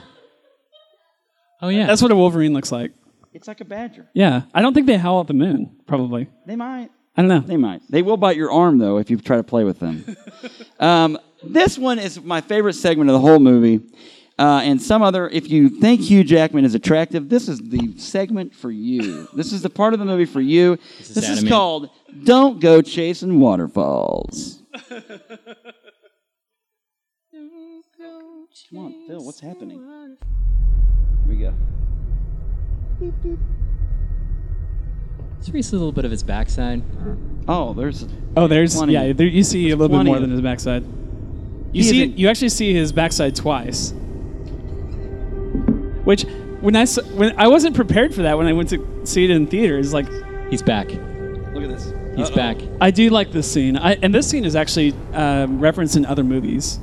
Oh yeah. That's what a Wolverine looks like. It's like a badger. Yeah, I don't think they howl at the moon. Probably. They might. I don't know. They might. They will bite your arm though if you try to play with them. um, this one is my favorite segment of the whole movie. Uh, and some other, if you think Hugh Jackman is attractive, this is the segment for you. this is the part of the movie for you. This is is, called "Don't Go Chasing Waterfalls." Come on, Phil. What's happening? Here we go. Let's see a little bit of his backside. Oh, there's. Oh, there's Plenty. yeah. There, you see a little bit more of- than his backside. He You see, you actually see his backside twice. Which, when I s- when I wasn't prepared for that when I went to see it in theaters, like He's back. Look at this. He's back. I do like this scene, I, and this scene is actually um, referenced in other movies.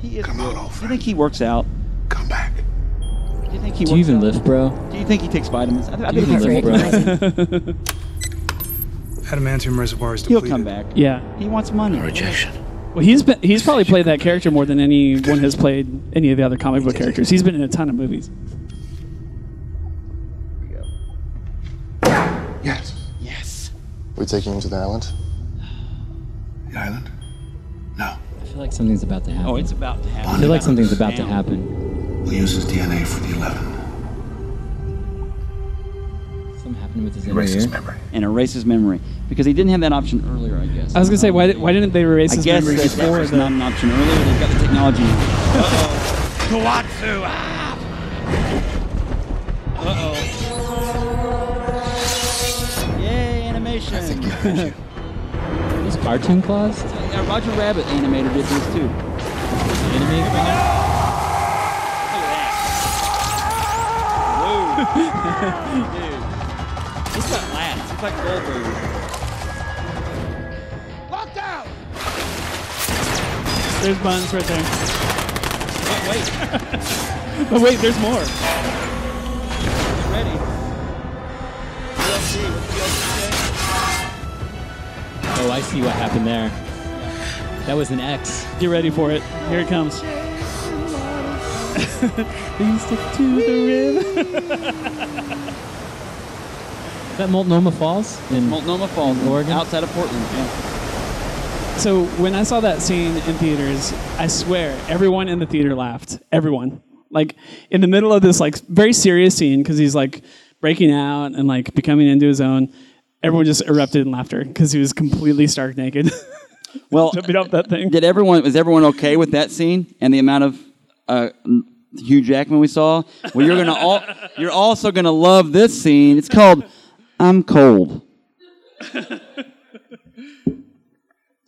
He is Come on, good. old Do you think he works out? Come back. Do you think he Do you even out? lift, bro? Do you think he takes vitamins? I, th- I Do you think even he's lift, bro? Adamantium reservoir is He'll come back. Yeah. He wants money. Rejection. Well, he's been he's probably played that character more than anyone has played any of the other comic book characters. He's been in a ton of movies. Yes. Yes. We taking him to the island? The island? No. I feel like something's about to happen. Oh, it's about to happen. I feel like something's about to happen. We'll use his DNA for the 11. Something happened with his Erase his memory. And erase his memory because he didn't have that option earlier. I guess. I was gonna say why, why didn't they erase I his guess memory that, that before was the not an option earlier. They've got the technology. Uh-oh. Kawatsu. Ah! Uh-oh. Yay, animation. Those cartoon claws? Yeah, Roger Rabbit animator did this too. Anime coming out? Dude. He's got lats. He's like Goldberg. Locked out! there's buns right there. Wait, wait. But oh, wait, there's more. Ready. DLC. What's the DLC Oh, I see what happened there. That was an X. Get ready for it. Here it comes. Please stick to the rib. Is that Multnomah Falls? In Multnomah Falls, Oregon? outside of Portland. Yeah. So when I saw that scene in theaters, I swear everyone in the theater laughed. Everyone, like in the middle of this like very serious scene because he's like breaking out and like becoming into his own. Everyone just erupted in laughter because he was completely stark naked, Well, jumping off that thing. did everyone was everyone okay with that scene and the amount of uh, Hugh Jackman we saw? Well, you're gonna all you're also gonna love this scene. It's called "I'm Cold."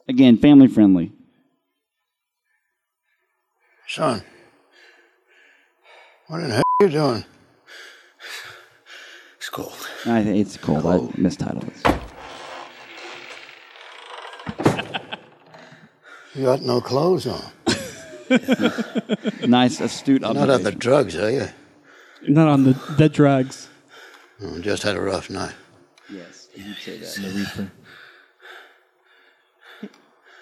Again, family friendly. Son, what in the hell are you doing? It's cold. I, it's cold. I mistitled it. You got no clothes on. Nice, astute You're not on the observation. drugs, are you? Not on the the drugs. Oh, just had a rough night. Yes, you did say that. the reefer.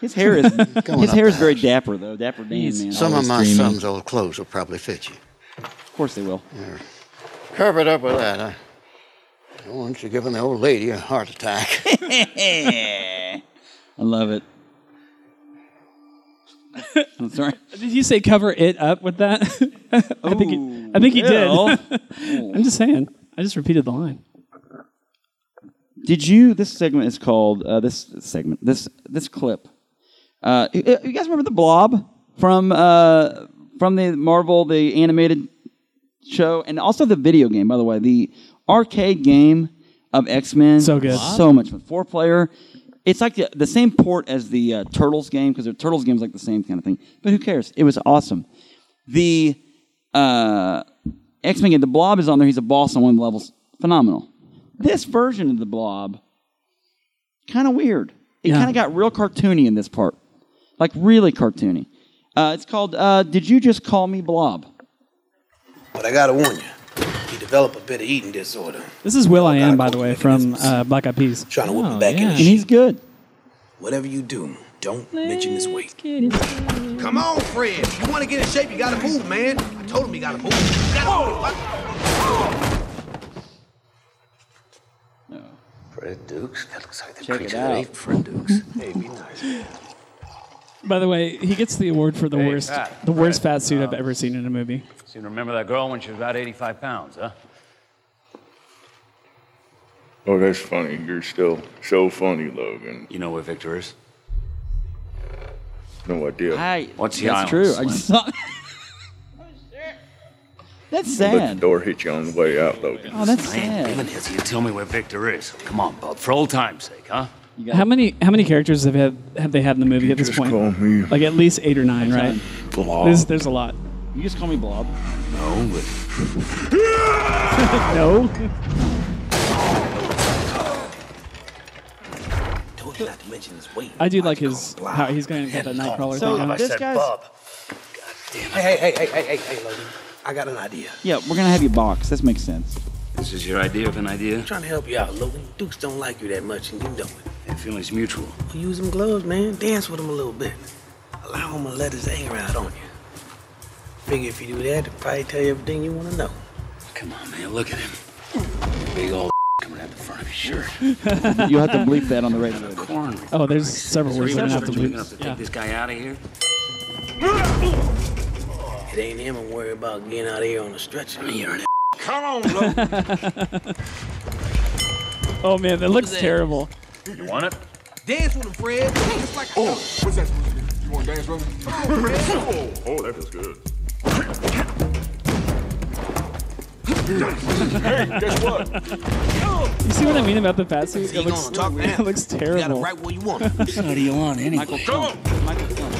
His hair is Going his up hair the is very house. dapper though. Dapper Dan, man. Some of my dreamy. son's old clothes will probably fit you. Of course they will. Cover it up with that. I don't want you giving the old lady a heart attack. I love it. I'm sorry. Did you say cover it up with that? I think he, I think he Bill. did. I'm just saying. I just repeated the line. Did you? This segment is called uh, this segment. This this clip. Uh, you you guys remember the Blob from uh, from the Marvel the animated show and also the video game? By the way, the arcade game of X Men. So good. So much fun. Four player. It's like the, the same port as the uh, Turtles game because the Turtles game is like the same kind of thing. But who cares? It was awesome. The uh, X Men game, the Blob is on there. He's a boss on one of the levels. Phenomenal. This version of the Blob, kind of weird. It Yeah. kind of got real cartoony in this part, like really cartoony. Uh, it's called uh, "Did You Just Call Me Blob?" But I gotta warn you, he developed a bit of eating disorder. This is will.i.am, by the way, from uh, Black Eyed Peas. Trying to whip Oh, him back yeah. in And he's good. Whatever you do, don't mention his weight. Come on, Fred. If you want to get in shape, you gotta move, man. I told him he gotta move. You gotta move. Fred Dukes? That looks like the Check it creature that out. ate Fred Dukes. hey, be nice. By the way, he gets the award for the Hey, worst Pat, the worst Fred, fat suit I've uh, ever seen in a movie. Seem to remember that girl when she was about 85 pounds, huh? Oh, that's funny. You're still so funny, Logan. You know where Victor is? No idea. Hi. What's the That's island? true. I just saw. That's Let the sad. door hit you on the way out, Logan. Oh, that's Man, sad. even if you tell me where Victor is. Come on, Bub, for old time's sake, huh? How many how many characters have had, have they had in the movie at this Just point? call me Like at least eight or nine, right? Blob. There's there's a lot. You just call me Blob. No, but no. Told you not to mention his weight. I do like his how he's going to get that nightcrawler So, thing on. this guy's- Hey, hey, hey, hey, hey, hey, hey, Logan. I got an idea. Yeah, we're gonna have you box. This makes sense. This is your idea of an idea? I'm trying to help you out, Logan. Dukes don't like you that much, and you know it. And feelings mutual. Well, use them gloves, man. Dance with them a little bit. Allow him to let his anger out on you. Figure if you do that, he'll probably tell you everything you want to know. Come on, man, look at him. Big old coming out the front of his shirt. you have to bleep that on the radio. Corn. Oh, there's several words that I have to Big enough bleep. to take Yeah. this guy out of here? It ain't him I'm worried about getting out of here on a stretcher. You're an Come on, Logan. Oh man, that looks terrible. You want it? Dance with him, Fred. Just like Oh, what's that supposed to be? You want to dance with me? oh, oh, that feels good. hey, guess what? You see what I mean about the fat suit? So It looks, gonna talk it looks You got it terrible. right where you want it. What do you want anyway? Michael Come on. Trump. Michael Trump.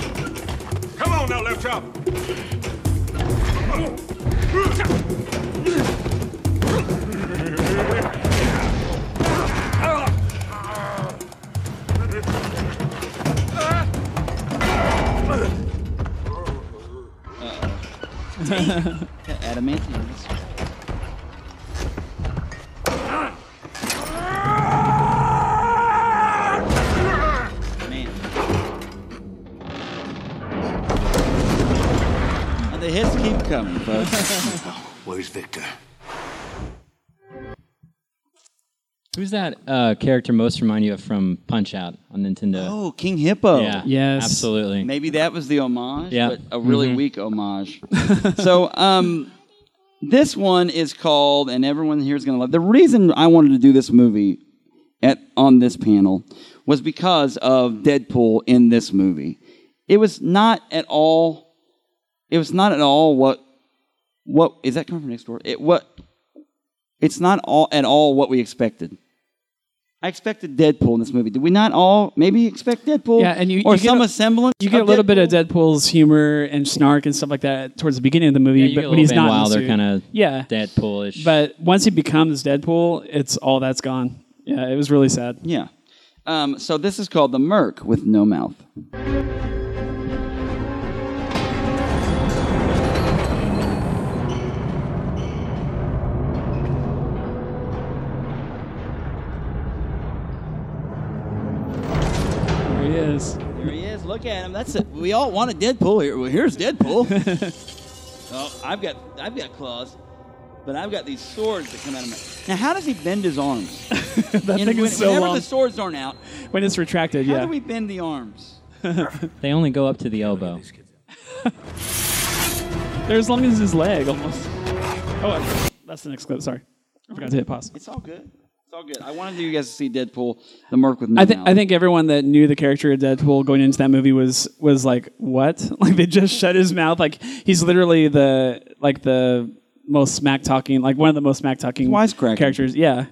Come on now, left chop. Uh, Adamantium. That uh, character most remind you of from Punch Out on Nintendo? oh, King Hippo. yeah, Yes. absolutely. Maybe that was the homage, Yeah. but a really Mhm. weak homage. so, um, this one is called, and everyone here is going to love. The reason I wanted to do this movie at on this panel was because of Deadpool in this movie. It was not at all. It was not at all what. What is that coming from next door? It what. It's not all at all what we expected. I expected Deadpool in this movie. Did we not all maybe expect Deadpool? Yeah, and you- or you get some a- semblance. You get a of little bit of Deadpool's humor and snark and stuff like that towards the beginning of the movie, Yeah, but when he's not Van in the Wilder kind of yeah. Deadpool-ish. But once he becomes Deadpool, it's all that's gone. Yeah, it was really sad. Yeah. Um, so this is called the Merc with no mouth. He is. There he is. Look at him. That's it. We all wanted Deadpool here. Well, here's Deadpool. oh, I've got I've got claws, but I've got these swords that come out of my. Now, how does he bend his arms? that And thing when- is so whenever long. the swords aren't out, when it's retracted, how yeah. do we bend the arms? they only go up to the elbow. They're as long as his leg almost. Oh, that's the next clip. Sorry. I forgot to hit pause. It's all good. It's all good. I wanted you guys to see Deadpool, the Merc with no I think mouth. I think everyone that knew the character of Deadpool going into that movie was was like, what? Like they just shut his mouth. Like he's literally the like the most smack talking, like one of the most smack talking Wisecracking. characters. Yeah,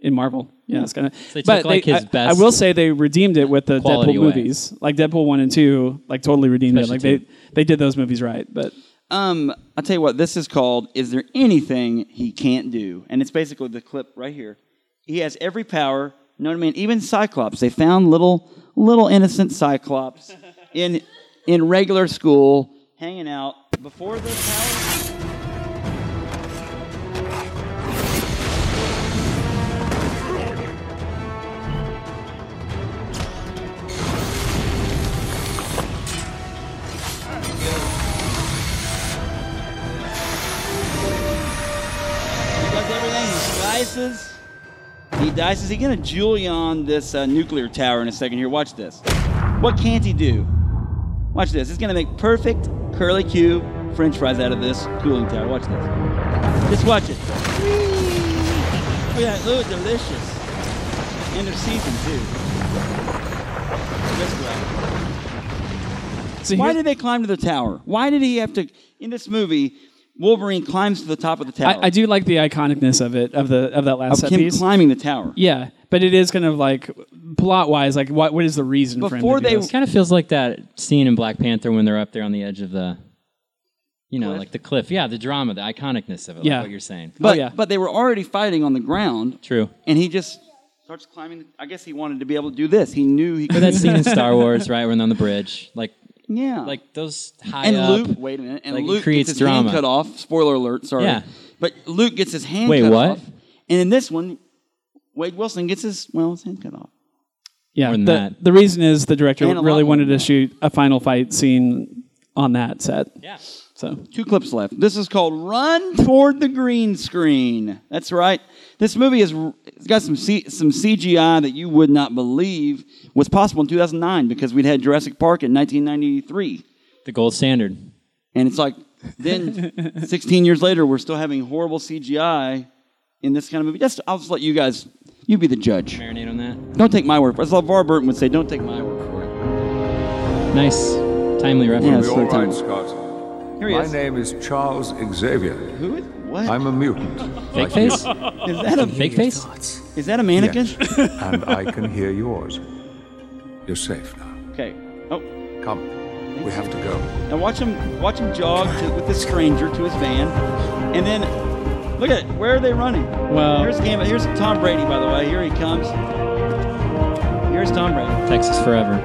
in Marvel. Yeah, it's kind of. they took, but like, his I, I will say they redeemed it with the quality Deadpool way. movies, like Deadpool one and two, like totally redeemed Especially it. Like they they did those movies right. But Um, I'll tell you what, this is called Is There Anything He Can't Do? And it's basically the clip right here. He has every power. You know what I mean? Even Cyclops. They found little little innocent Cyclops in in regular school hanging out before the power. everything. He slices dices. he gonna julienne this uh, nuclear tower in a second. Here, watch this. What can't he do? Watch this. He's gonna make perfect curly Q French fries out of this cooling tower. Watch this. Just watch it. Whee! Look at that. Delicious. End of season too. Go. Why did they climb to the tower? Why did he have to? In this movie, Wolverine climbs to the top of the tower. I, I do like the iconicness of it of the of that last Of set him piece. climbing the tower. Yeah, but it is kind of like plot wise, like what what is the reason for him to do this? kind of feels like that scene in Black Panther when they're up there on the edge of the, you know, like the cliff. Yeah, the drama, the iconicness of it. Yeah. like what you're saying. Oh, but yeah. but they were already fighting on the ground. True. And he just starts climbing. I guess he wanted to be able to do this. He knew he But could. that scene in Star Wars, right, when they're on the bridge, like Yeah. like those high and up. Luke, wait a minute, and like, it Luke creates gets his drama. hand cut off. Spoiler alert, sorry. Yeah. But Luke gets his hand Wait, cut what? off. And in this one, Wade Wilson gets his well, his hand cut off. Yeah, More the, that. the reason is the director And a lot really wanted than to shoot a final fight scene on that set. Yeah. So Two clips left. This is called "Run Toward the Green Screen." That's right. This movie has it's got some C, some CGI that you would not believe was possible in 2009 because we'd had Jurassic Park in 1993. The gold standard. And it's like then 16 years later, we're still having horrible CGI in this kind of movie. Just I'll just let you guys you be the judge. Marinate on that. Don't take my word for it. As LeVar Burton would say, don't take my word for it. Nice, timely reference. it's All the time. right, Scott. Here he My is. name is Charles Xavier. Who is what? I'm a mutant. Fake like face? you. Is that a Fake face? Is that a mannequin? Yes. and I can hear yours. You're safe now. Okay. Oh, Come. We have to go. now watch him watch him jog to, with this stranger to his van, and then look at it. Where are they running? Well- here's Gambit. Here's Tom Brady, by the way. Here he comes. Here's Tom Brady. Texas forever.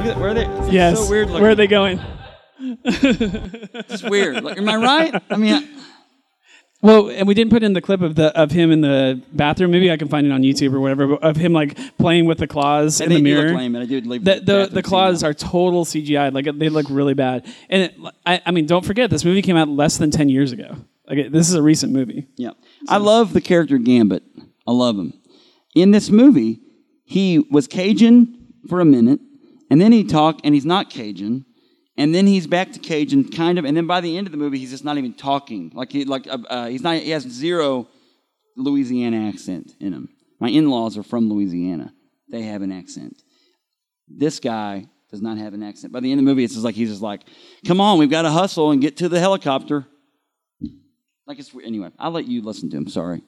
Look at where are they? It's yes, so weird. Looking. where are they going? It's weird. Like, am I right? I mean, I, Well, and we didn't put in the clip of the of him in the bathroom. Maybe I can find it on YouTube or whatever. But of him like playing with the claws in the mirror. lame, and I did leave the the the, the claws are total CGI. Like they look really bad. And it, I, I mean, don't forget this movie came out less than ten years ago. Like this is a recent movie. Yeah. I love the character Gambit. I love him. In this movie, he was Cajun for a minute, and then he talked, and he's not Cajun, and then he's back to Cajun, kind of, and then by the end of the movie, he's just not even talking. Like he, like uh, uh, he's not. He has zero Louisiana accent in him. My in-laws are from Louisiana. They have an accent. This guy does not have an accent. By the end of the movie, it's just like he's just like, "Come on, we've got to hustle and get to the helicopter." Like it's anyway. I'll let you listen to him. Sorry,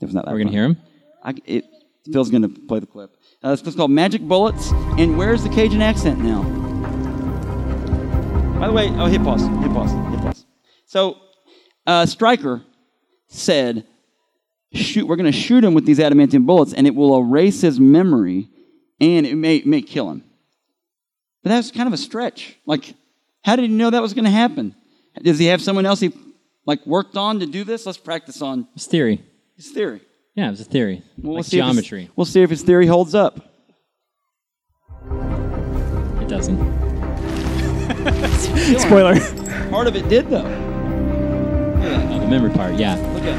was not that. We're gonna hear him. I, it, Phil's gonna play the clip. Uh, it's called Magic Bullets. And where's the Cajun accent now? By the way, oh, hit pause, hit pause, hit pause. So, uh, Stryker said, "Shoot, we're gonna shoot him with these adamantium bullets, and it will erase his memory, and it may may kill him." But that's kind of a stretch. Like, how did he know that was going to happen? Does he have someone else he like worked on to do this? Let's practice on his theory. his theory. Yeah, it's a theory. Well, like see if his- geometry. we'll see if his theory holds up. It doesn't. Spoiler. Part of it did though. Oh, the memory part. Yeah. Look at.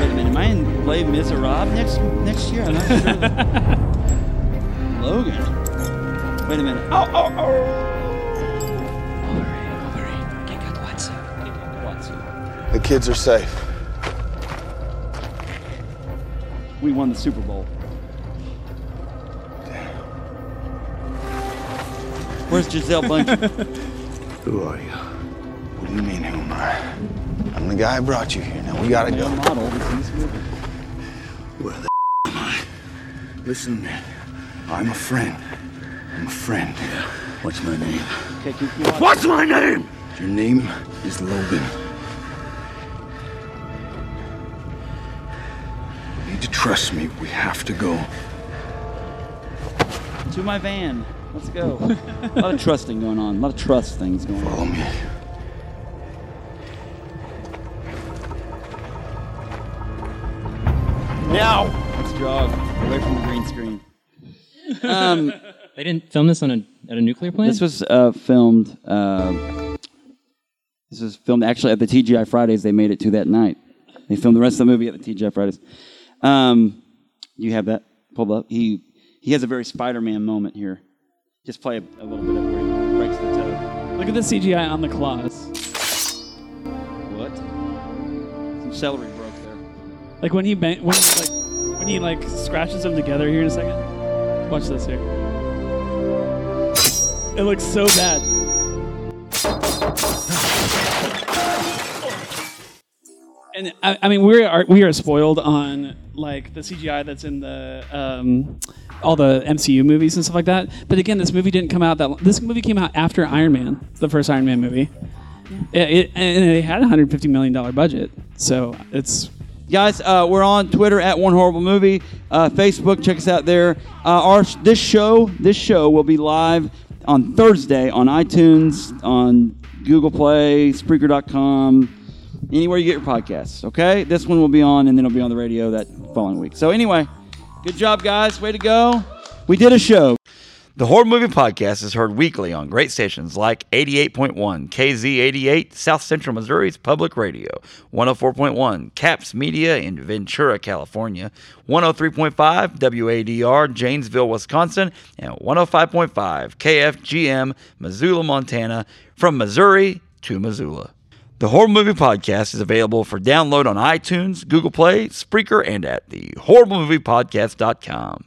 Wait a minute, am I in Les Miserables next next year? I'm not sure. Logan. Wait a minute. Oh, oh, oh. The kids are safe. We won the Super Bowl. Where's Gisele Bündchen? Who are you? What do you mean, who am I? I'm the guy who brought you here. Now we gotta go. model in this movie. Where the am I? Listen to me. I'm a friend. I'm a friend. What's my name? Okay, keep, keep watching. What's my name? Your name is Logan. Trust me. We have to go. To my van. Let's go. a lot of trusting going on. A lot of trust things going on. Follow me. Now. Let's jog away from the green screen. Um, They didn't film this on a at a nuclear plant. This was uh, filmed uh, This was filmed actually at the TGI Fridays. They made it to that night. They filmed the rest of the movie at the TGI Fridays. Um, you have that pulled up. He he has a very Spider-Man moment here. Just play a, a little bit of where he breaks the toe. Look at the CGI on the claws. What? Some celery broke there. Like when he bang, when he, like when he like scratches them together here in a second. Watch this here. It looks so bad. And I, I mean, we are we are spoiled on like the CGI that's in the um, all the MCU movies and stuff like that. But again, this movie didn't come out that. This movie came out after Iron Man, the first Iron Man movie. It, it, and it had a 150 million dollar budget, so it's Guys, uh, we're on Twitter at One Horrible Movie, uh, Facebook. Check us out there. Uh, our this show, this show will be live on Thursday on iTunes, on Google Play, Spreaker.com, anywhere you get your podcasts. Okay, this one will be on, and then it'll be on the radio that following week. So anyway, good job, guys. Way to go. We did a show. The Horror Movie Podcast is heard weekly on great stations like 88.1 KZ88, South Central Missouri's Public Radio, 104.1 Caps Media in Ventura, California, 103.5 WADR Janesville, Wisconsin, and 105.5 KFGM Missoula, Montana, from Missouri to Missoula. The Horror Movie Podcast is available for download on iTunes, Google Play, Spreaker, and at the horriblemoviepodcast.com.